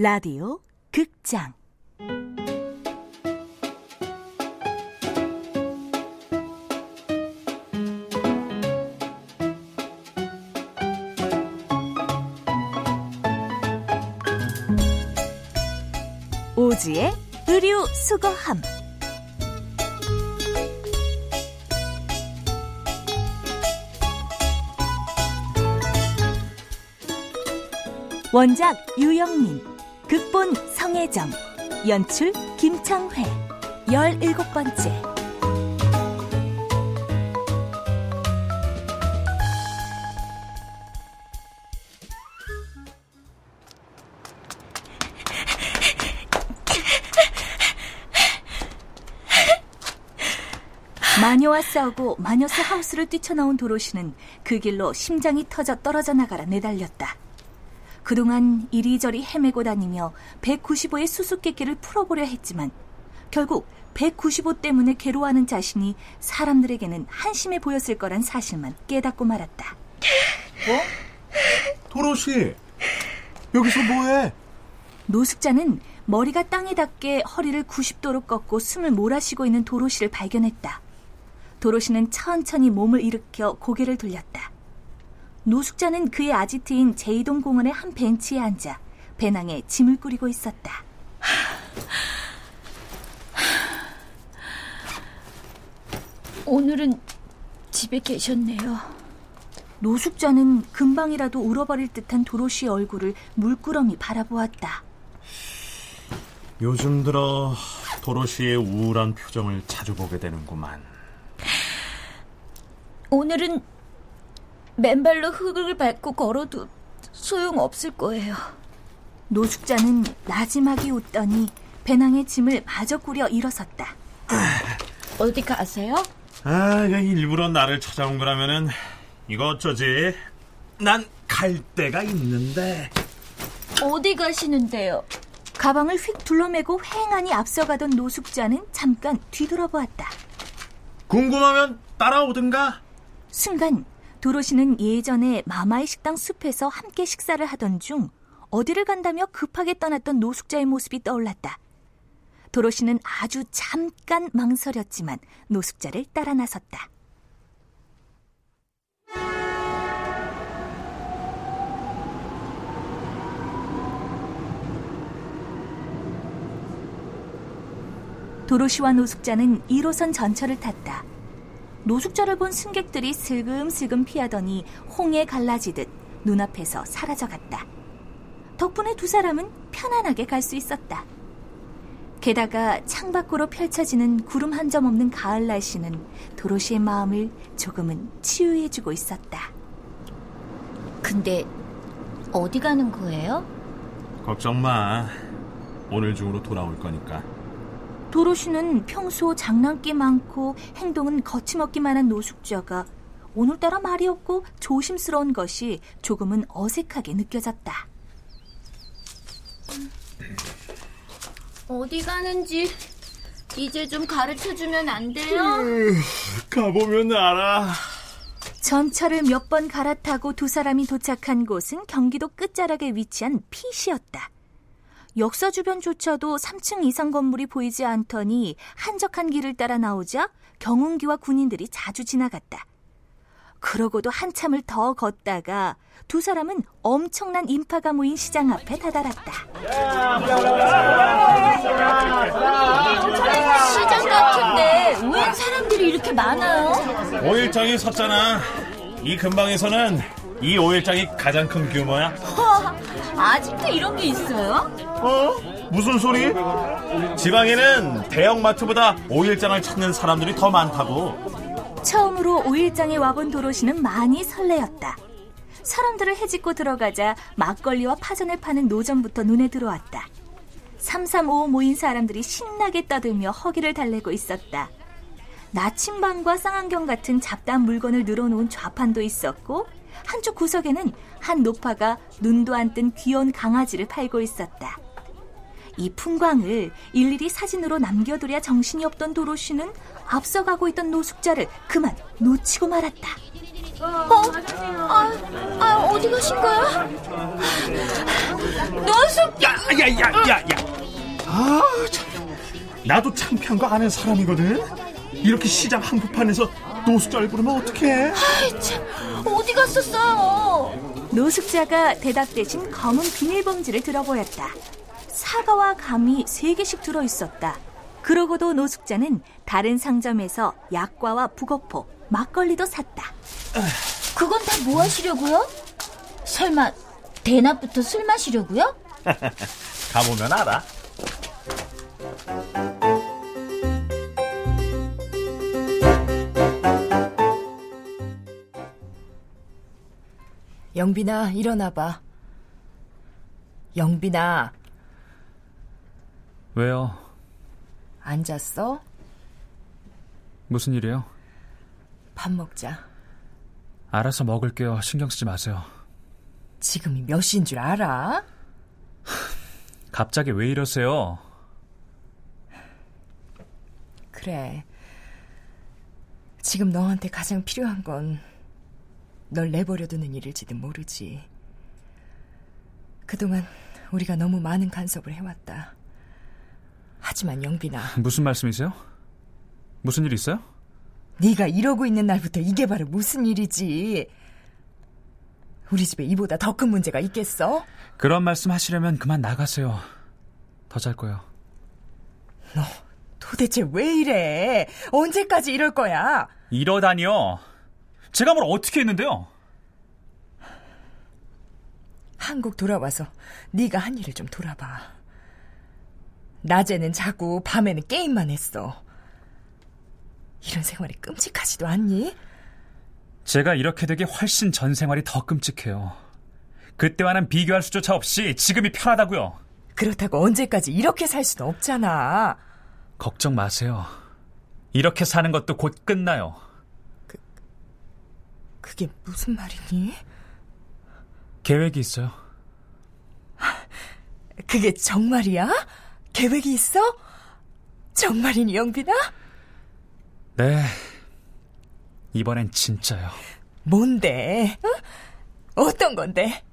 라디오 극장. 오지의 의류 수거함. 원작 유영민 극본 성혜정 연출 김창회 열일곱 번째 마녀와 싸우고 마녀스 하우스를 뛰쳐나온 도로시는 그 길로 심장이 터져 떨어져 나가라 내달렸다. 그동안 이리저리 헤매고 다니며 195의 수수께끼를 풀어보려 했지만 결국 195 때문에 괴로워하는 자신이 사람들에게는 한심해 보였을 거란 사실만 깨닫고 말았다. 어? 도로시, 여기서 뭐해? 노숙자는 머리가 땅에 닿게 허리를 90도로 꺾고 숨을 몰아쉬고 있는 도로시를 발견했다. 도로시는 천천히 몸을 일으켜 고개를 돌렸다. 노숙자는 그의 아지트인 제이동 공원의 한 벤치에 앉아 배낭에 짐을 꾸리고 있었다. 오늘은 집에 계셨네요. 노숙자는 금방이라도 울어버릴 듯한 도로시의 얼굴을 물끄러미 바라보았다. 요즘 들어 도로시의 우울한 표정을 자주 보게 되는구만. 오늘은 맨발로 흙을 밟고 걸어도 소용없을 거예요. 노숙자는 나지막이 웃더니 배낭의 짐을 마저 꾸려 일어섰다. 어디 가세요? 아, 일부러 나를 찾아온 거라면은 이거 어쩌지? 난 갈 데가 있는데. 어디 가시는데요? 가방을 휙 둘러매고 휑하니 앞서가던 노숙자는 잠깐 뒤돌아보았다. 궁금하면 따라오든가. 순간 도로시는 예전에 마마의 식당 숲에서 함께 식사를 하던 중 어디를 간다며 급하게 떠났던 노숙자의 모습이 떠올랐다. 도로시는 아주 잠깐 망설였지만 노숙자를 따라 나섰다. 도로시와 노숙자는 1호선 전철을 탔다. 노숙자를 본 승객들이 슬금슬금 피하더니 홍에 갈라지듯 눈앞에서 사라져갔다. 덕분에 두 사람은 편안하게 갈 수 있었다. 게다가 창밖으로 펼쳐지는 구름 한 점 없는 가을 날씨는 도로시의 마음을 조금은 치유해주고 있었다. 근데 어디 가는 거예요? 걱정 마. 오늘 중으로 돌아올 거니까. 도로시는 평소 장난기 많고 행동은 거침없기만 한 노숙자가 오늘따라 말이 없고 조심스러운 것이 조금은 어색하게 느껴졌다. 어디 가는지 이제 좀 가르쳐 주면 안 돼요? 가보면 알아. 전철을 몇 번 갈아타고 두 사람이 도착한 곳은 경기도 끝자락에 위치한 피시였다. 역사 주변조차도 3층 이상 건물이 보이지 않더니 한적한 길을 따라 나오자 경운기와 군인들이 자주 지나갔다. 그러고도 한참을 더 걷다가 두 사람은 엄청난 인파가 모인 시장 앞에 다다랐다. 시장 같은데 왜 사람들이 이렇게 많아요? 오일장이 섰잖아. 이 근방에서는 이 오일장이 가장 큰 규모야. 허, 아직도 이런 게 있어요? 어? 무슨 소리? 지방에는 대형마트보다 오일장을 찾는 사람들이 더 많다고. 처음으로 오일장에 와본 도로시는 많이 설레었다. 사람들을 해집고 들어가자 막걸리와 파전을 파는 노점부터 눈에 들어왔다. 335 모인 사람들이 신나게 떠들며 허기를 달래고 있었다. 나침반과 쌍안경 같은 잡다한 물건을 늘어놓은 좌판도 있었고 한쪽 구석에는 한 노파가 눈도 안 뜬 귀여운 강아지를 팔고 있었다. 이 풍광을 일일이 사진으로 남겨두랴 정신이 없던 도로시는 앞서가고 있던 노숙자를 그만 놓치고 말았다. 어? 아, 아 어디 가신 거야? 노숙! 야, 야, 야, 야, 야. 아, 참. 나도 창피한 거 아는 사람이거든. 이렇게 시장 한복판에서 노숙자를 부르면 어떡해? 아이, 참, 어디 갔었어요? 노숙자가 대답 대신 검은 비닐봉지를 들어보였다. 사과와 감이 세 개씩 들어 있었다. 그러고도 노숙자는 다른 상점에서 약과와 북어포, 막걸리도 샀다. 그건 다 뭐 하시려고요? 설마 대낮부터 술 마시려고요? 가보면 알아. 영빈아, 일어나봐. 영빈아, 왜요? 앉았어? 무슨 일이에요? 밥 먹자. 알아서 먹을게요. 신경 쓰지 마세요. 지금이 몇 시인 줄 알아? 갑자기 왜 이러세요? 그래. 지금 너한테 가장 필요한 건 널 내버려두는 일일지도 모르지. 그동안 우리가 너무 많은 간섭을 해왔다. 하지만 영빈아, 무슨 말씀이세요? 무슨 일 있어요? 네가 이러고 있는 날부터 이게 바로 무슨 일이지? 우리 집에 이보다 더 큰 문제가 있겠어? 그런 말씀 하시려면 그만 나가세요. 더 잘 거예요. 너 도대체 왜 이래? 언제까지 이럴 거야? 이러다니요. 제가 뭘 어떻게 했는데요? 한국 돌아와서 네가 한 일을 좀 돌아봐. 낮에는 자고 밤에는 게임만 했어. 이런 생활이 끔찍하지도 않니? 제가 이렇게 되기 훨씬 전 생활이 더 끔찍해요. 그때와는 비교할 수조차 없이 지금이 편하다고요. 그렇다고 언제까지 이렇게 살 수는 없잖아. 걱정 마세요. 이렇게 사는 것도 곧 끝나요. 그게 무슨 말이니? 계획이 있어요. 그게 정말이야? 계획이 있어? 정말이니 영빈아? 네. 이번엔 진짜요. 뭔데? 어? 어떤 건데?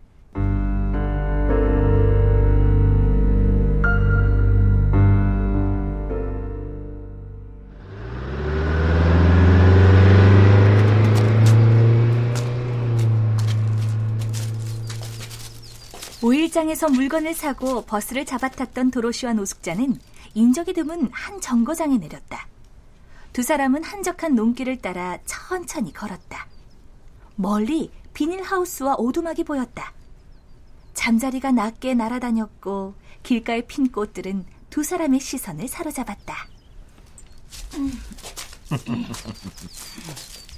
오일장에서 물건을 사고 버스를 잡아탔던 도로시와 노숙자는 인적이 드문 한 정거장에 내렸다. 두 사람은 한적한 논길을 따라 천천히 걸었다. 멀리 비닐하우스와 오두막이 보였다. 잠자리가 낮게 날아다녔고 길가에 핀 꽃들은 두 사람의 시선을 사로잡았다.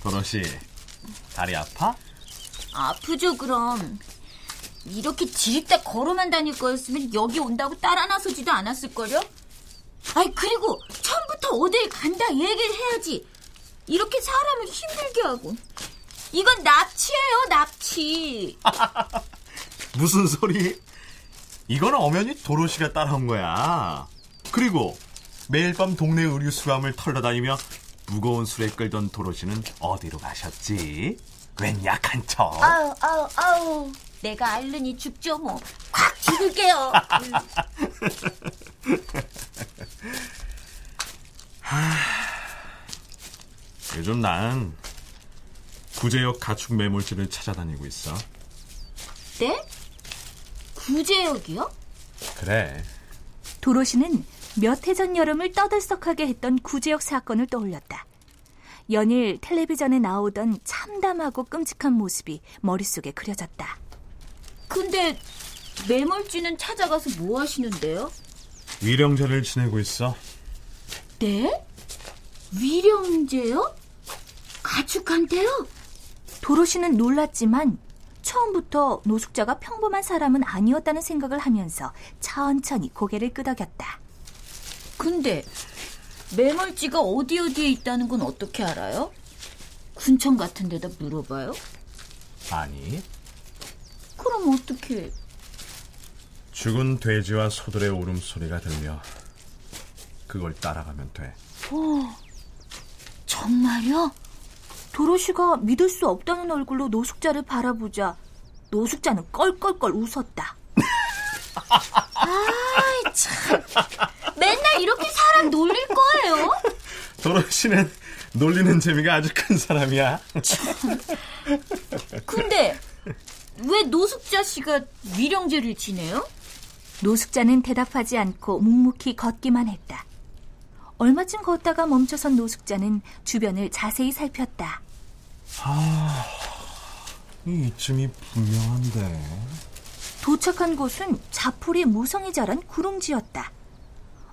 도로시, 다리 아파? 아프죠, 그럼. 이렇게 지릭다 걸어만 다닐 거였으면 여기 온다고 따라 나서지도 않았을걸요? 아이, 그리고 처음부터 어딜 간다 얘기를 해야지. 이렇게 사람을 힘들게 하고. 이건 납치예요, 납치. 무슨 소리? 이건 엄연히 도로시가 따라온 거야. 그리고 매일 밤 동네 의류 수감을 털러 다니며 무거운 술에 끌던 도로시는 어디로 가셨지? 웬 약한 척? 아우, 아우, 아우. 내가 알르니 죽죠, 뭐. 콱 죽을게요. 요즘 난 구제역 가축 매몰지를 찾아다니고 있어. 네? 구제역이요? 그래. 도로시는 몇 해 전 여름을 떠들썩하게 했던 구제역 사건을 떠올렸다. 연일 텔레비전에 나오던 참담하고 끔찍한 모습이 머릿속에 그려졌다. 근데 매몰지는 찾아가서 뭐 하시는데요? 위령제를 지내고 있어. 네? 위령제요? 가축한테요? 도로시는 놀랐지만 처음부터 노숙자가 평범한 사람은 아니었다는 생각을 하면서 천천히 고개를 끄덕였다. 근데 매몰지가 어디 어디에 있다는 건 어떻게 알아요? 군청 같은 데다 물어봐요? 아니, 그럼 어떻게... 죽은 돼지와 소들의 울음소리가 들려. 그걸 따라가면 돼. 정말요? 도로시가 믿을 수 없다는 얼굴로 노숙자를 바라보자 노숙자는 껄껄껄 웃었다. 아이, 참. 맨날 이렇게 사람 놀릴 거예요? 도로시는 놀리는 재미가 아주 큰 사람이야. 근데 왜 노숙자 씨가 위령제를 지내요? 노숙자는 대답하지 않고 묵묵히 걷기만 했다. 얼마쯤 걷다가 멈춰선 노숙자는 주변을 자세히 살폈다. 아, 이쯤이 분명한데. 도착한 곳은 자풀이 무성히 자란 구릉지였다.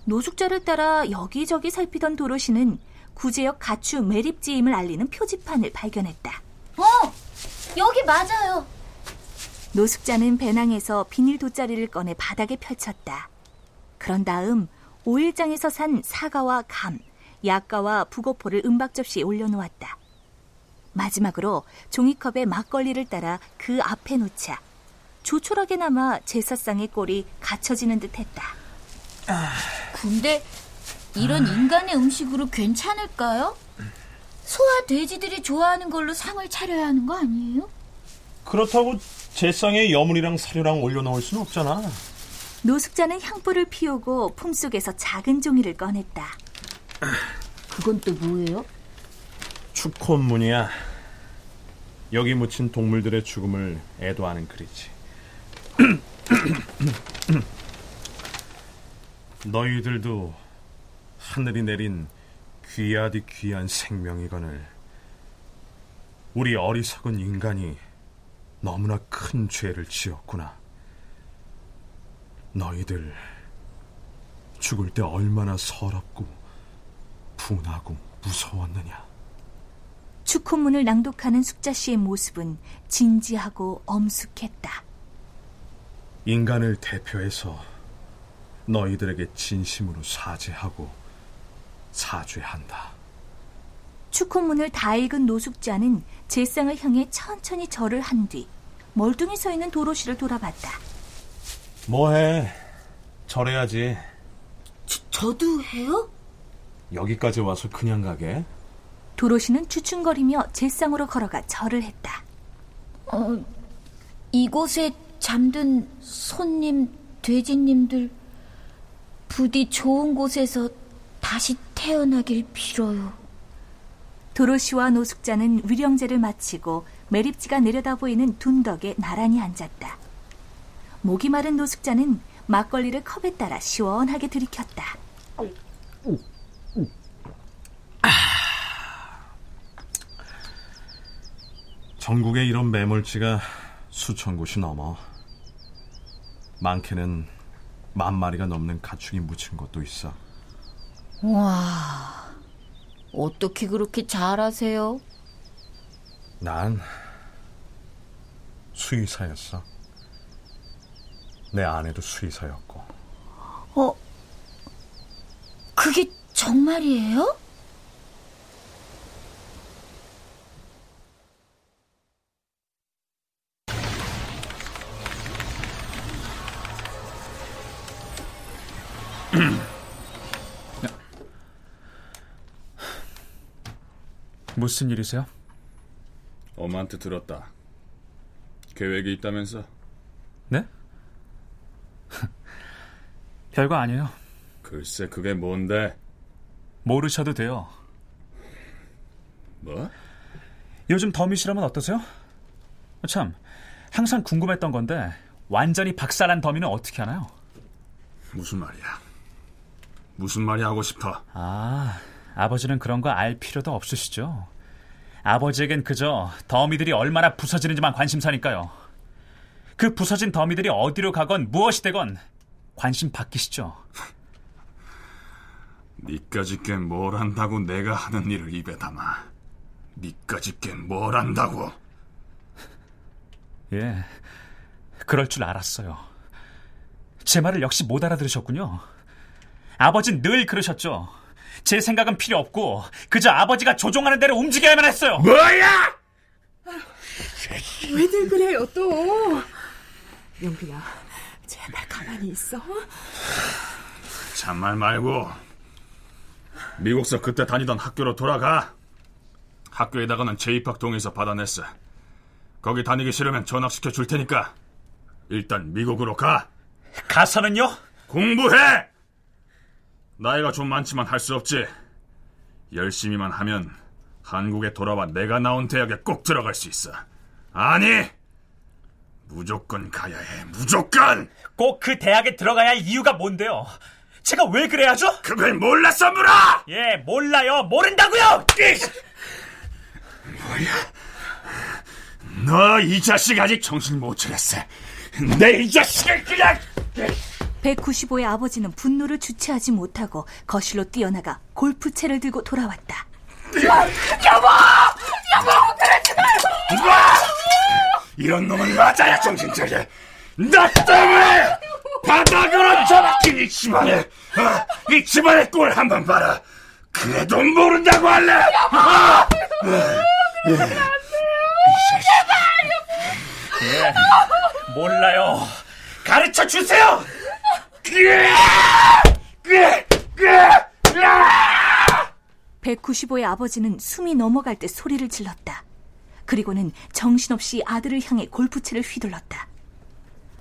노숙자를 따라 여기저기 살피던 도로시는 구제역 가추 매립지임을 알리는 표지판을 발견했다. 어, 여기 맞아요. 노숙자는 배낭에서 비닐 돗자리를 꺼내 바닥에 펼쳤다. 그런 다음 오일장에서 산 사과와 감, 약과와 북어포를 은박 접시에 올려놓았다. 마지막으로 종이컵에 막걸리를 따라 그 앞에 놓자 조촐하게 남아 제사상의 꼴이 갖춰지는 듯했다. 근데 이런 인간의 음식으로 괜찮을까요? 소와 돼지들이 좋아하는 걸로 상을 차려야 하는 거 아니에요? 그렇다고 제상에 여물이랑 사료랑 올려놓을 수는 없잖아. 노숙자는 향불을 피우고 품속에서 작은 종이를 꺼냈다. 그건 또 뭐예요? 축혼문이야. 여기 묻힌 동물들의 죽음을 애도하는 글이지. 너희들도 하늘이 내린 귀하디 귀한 생명이거늘 우리 어리석은 인간이 너무나 큰 죄를 지었구나. 너희들 죽을 때 얼마나 서럽고 분하고 무서웠느냐. 축혼문을 낭독하는 숙자 씨의 모습은 진지하고 엄숙했다. 인간을 대표해서 너희들에게 진심으로 사죄하고 사죄한다. 축혼문을 다 읽은 노숙자는 제상을 향해 천천히 절을 한 뒤 멀뚱히 서 있는 도로시를 돌아봤다. 뭐해? 절해야지. 저, 저도 해요? 여기까지 와서 그냥 가게? 도로시는 주춤거리며 제상으로 걸어가 절을 했다. 어, 이곳에 잠든 손님, 돼지님들 부디 좋은 곳에서 다시 태어나길 빌어요. 도로시와 노숙자는 위령제를 마치고 매립지가 내려다 보이는 둔덕에 나란히 앉았다. 목이 마른 노숙자는 막걸리를 컵에 따라 시원하게 들이켰다. 전국에 이런 매몰지가 수천 곳이 넘어. 많게는 만 마리가 넘는 가축이 묻힌 곳도 있어. 와, 어떻게 그렇게 잘하세요? 난 수의사였어. 내 아내도 수의사였고. 어, 그게 정말이에요? 무슨 일이세요? 엄마한테 들었다. 계획이 있다면서? 네? 별거 아니에요. 글쎄 그게 뭔데? 모르셔도 돼요. 뭐? 요즘 더미시라면 어떠세요? 참, 항상 궁금했던 건데 완전히 박살난 더미는 어떻게 하나요? 무슨 말이야? 무슨 말이 하고 싶어? 아, 아버지는 그런 거 알 필요도 없으시죠. 아버지에겐 그저 더미들이 얼마나 부서지는지만 관심사니까요. 그 부서진 더미들이 어디로 가건 무엇이 되건 관심 바뀌시죠. 니까지 깬뭘 한다고 내가 하는 일을 입에 담아. 니까지 깬뭘 한다고. 예, 그럴 줄 알았어요. 제 말을 역시 못 알아들으셨군요. 아버진 늘 그러셨죠. 제 생각은 필요 없고 그저 아버지가 조종하는 대로 움직여야만 했어요. 뭐야! 왜들 그래요 또? 영빈아, 제발 가만히 있어. 잔말 말고 미국서 그때 다니던 학교로 돌아가. 학교에다가는 재입학 동의서 받아냈어. 거기 다니기 싫으면 전학시켜 줄 테니까 일단 미국으로 가. 가서는요? 공부해! 나이가 좀 많지만 할 수 없지. 열심히만 하면 한국에 돌아와 내가 나온 대학에 꼭 들어갈 수 있어. 아니! 무조건 가야 해, 무조건! 꼭 그 대학에 들어가야 할 이유가 뭔데요? 제가 왜 그래야죠? 그걸 몰랐어, 물어! 예, 몰라요. 모른다고요! 너이 자식 아직 정신 못 차렸어. 내 이 자식을 그냥! 195의 아버지는 분노를 주체하지 못하고 거실로 뛰어나가 골프채를 들고 돌아왔다. 이런 놈은 맞아야 정신 차려. 나 때문에 바닥으로 처박힌 이 집안에 어, 이 집안의 꼴 한번 봐라. 그래도 모른다고 할래. 어? 몰라요. 가르쳐 주세요! 195의 아버지는 숨이 넘어갈 때 소리를 질렀다. 그리고는 정신없이 아들을 향해 골프채를 휘둘렀다.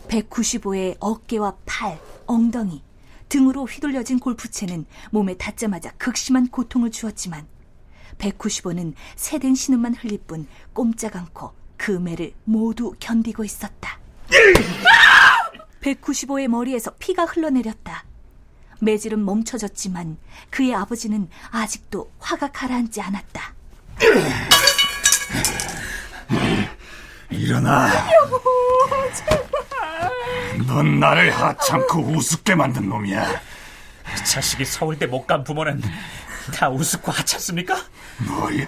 195의 어깨와 팔, 엉덩이, 등으로 휘둘려진 골프채는 몸에 닿자마자 극심한 고통을 주었지만 195는 새된 신음만 흘릴 뿐 꼼짝 않고 그 매를 모두 견디고 있었다. 195의 머리에서 피가 흘러내렸다. 매질은 멈춰졌지만 그의 아버지는 아직도 화가 가라앉지 않았다. 일어나. 여보, 넌 나를 하찮고 우습게 만든 놈이야. 자식이 서울대 못 간 부모는 다 우습고 하찮습니까? 뭐야?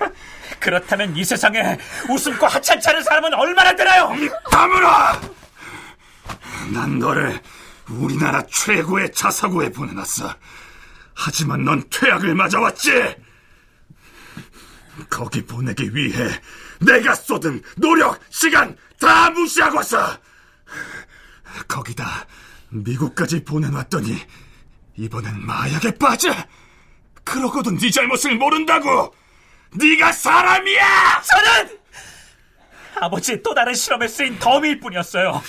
그렇다면 이 세상에 웃음고 하찮지 않은 사람은 얼마나 되나요? 다물어! 난 너를 우리나라 최고의 자사고에 보내놨어. 하지만 넌 퇴학을 맞아왔지? 거기 보내기 위해 내가 쏟은 노력, 시간 다 무시하고 왔어. 거기다 미국까지 보내놨더니 이번엔 마약에 빠져. 그러고도 네 잘못을 모른다고. 네가 사람이야. 저는 아버지의 또 다른 실험에 쓰인 더미일 뿐이었어요.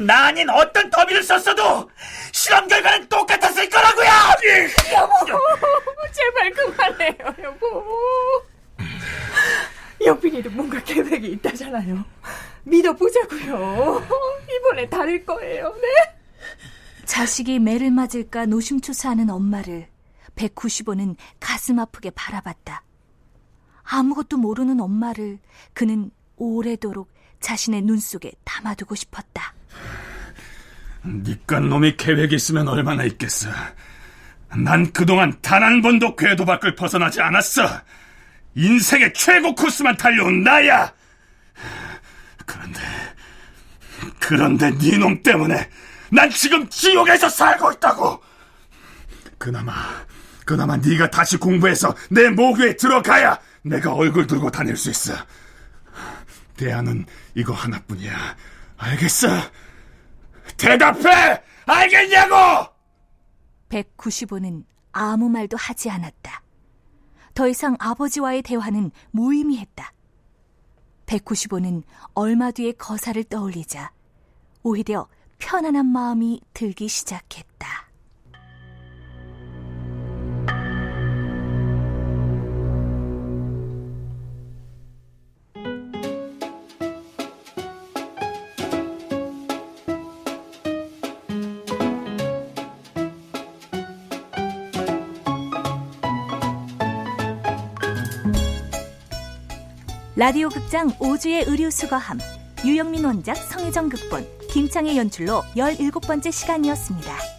나 아닌 어떤 더미를 썼어도 실험 결과는 똑같았을 거라고요. 제발 그만해요, 여보. 영빈이도 뭔가 계획이 있다잖아요. 믿어보자고요. 이번에 다를 거예요, 네? 자식이 매를 맞을까 노심초사하는 엄마를 195는 가슴 아프게 바라봤다. 아무것도 모르는 엄마를 그는 오래도록 자신의 눈 속에 담아두고 싶었다. 니깟 놈이 계획이 있으면 얼마나 있겠어. 난 그동안 단 한 번도 궤도 밖을 벗어나지 않았어. 인생의 최고 코스만 달려온 나야. 그런데 그런데 네놈 때문에 난 지금 지옥에서 살고 있다고. 그나마 그나마 네가 다시 공부해서 내 모교에 들어가야 내가 얼굴 들고 다닐 수 있어. 대안은 이거 하나뿐이야. 알겠어? 대답해! 알겠냐고! 195는 아무 말도 하지 않았다. 더 이상 아버지와의 대화는 무의미했다. 195는 얼마 뒤에 거사를 떠올리자 오히려 편안한 마음이 들기 시작했다. 라디오 극장 오주의 의류 수거함 유영민 원작 성혜정 극본 김창의 연출로 17번째 시간이었습니다.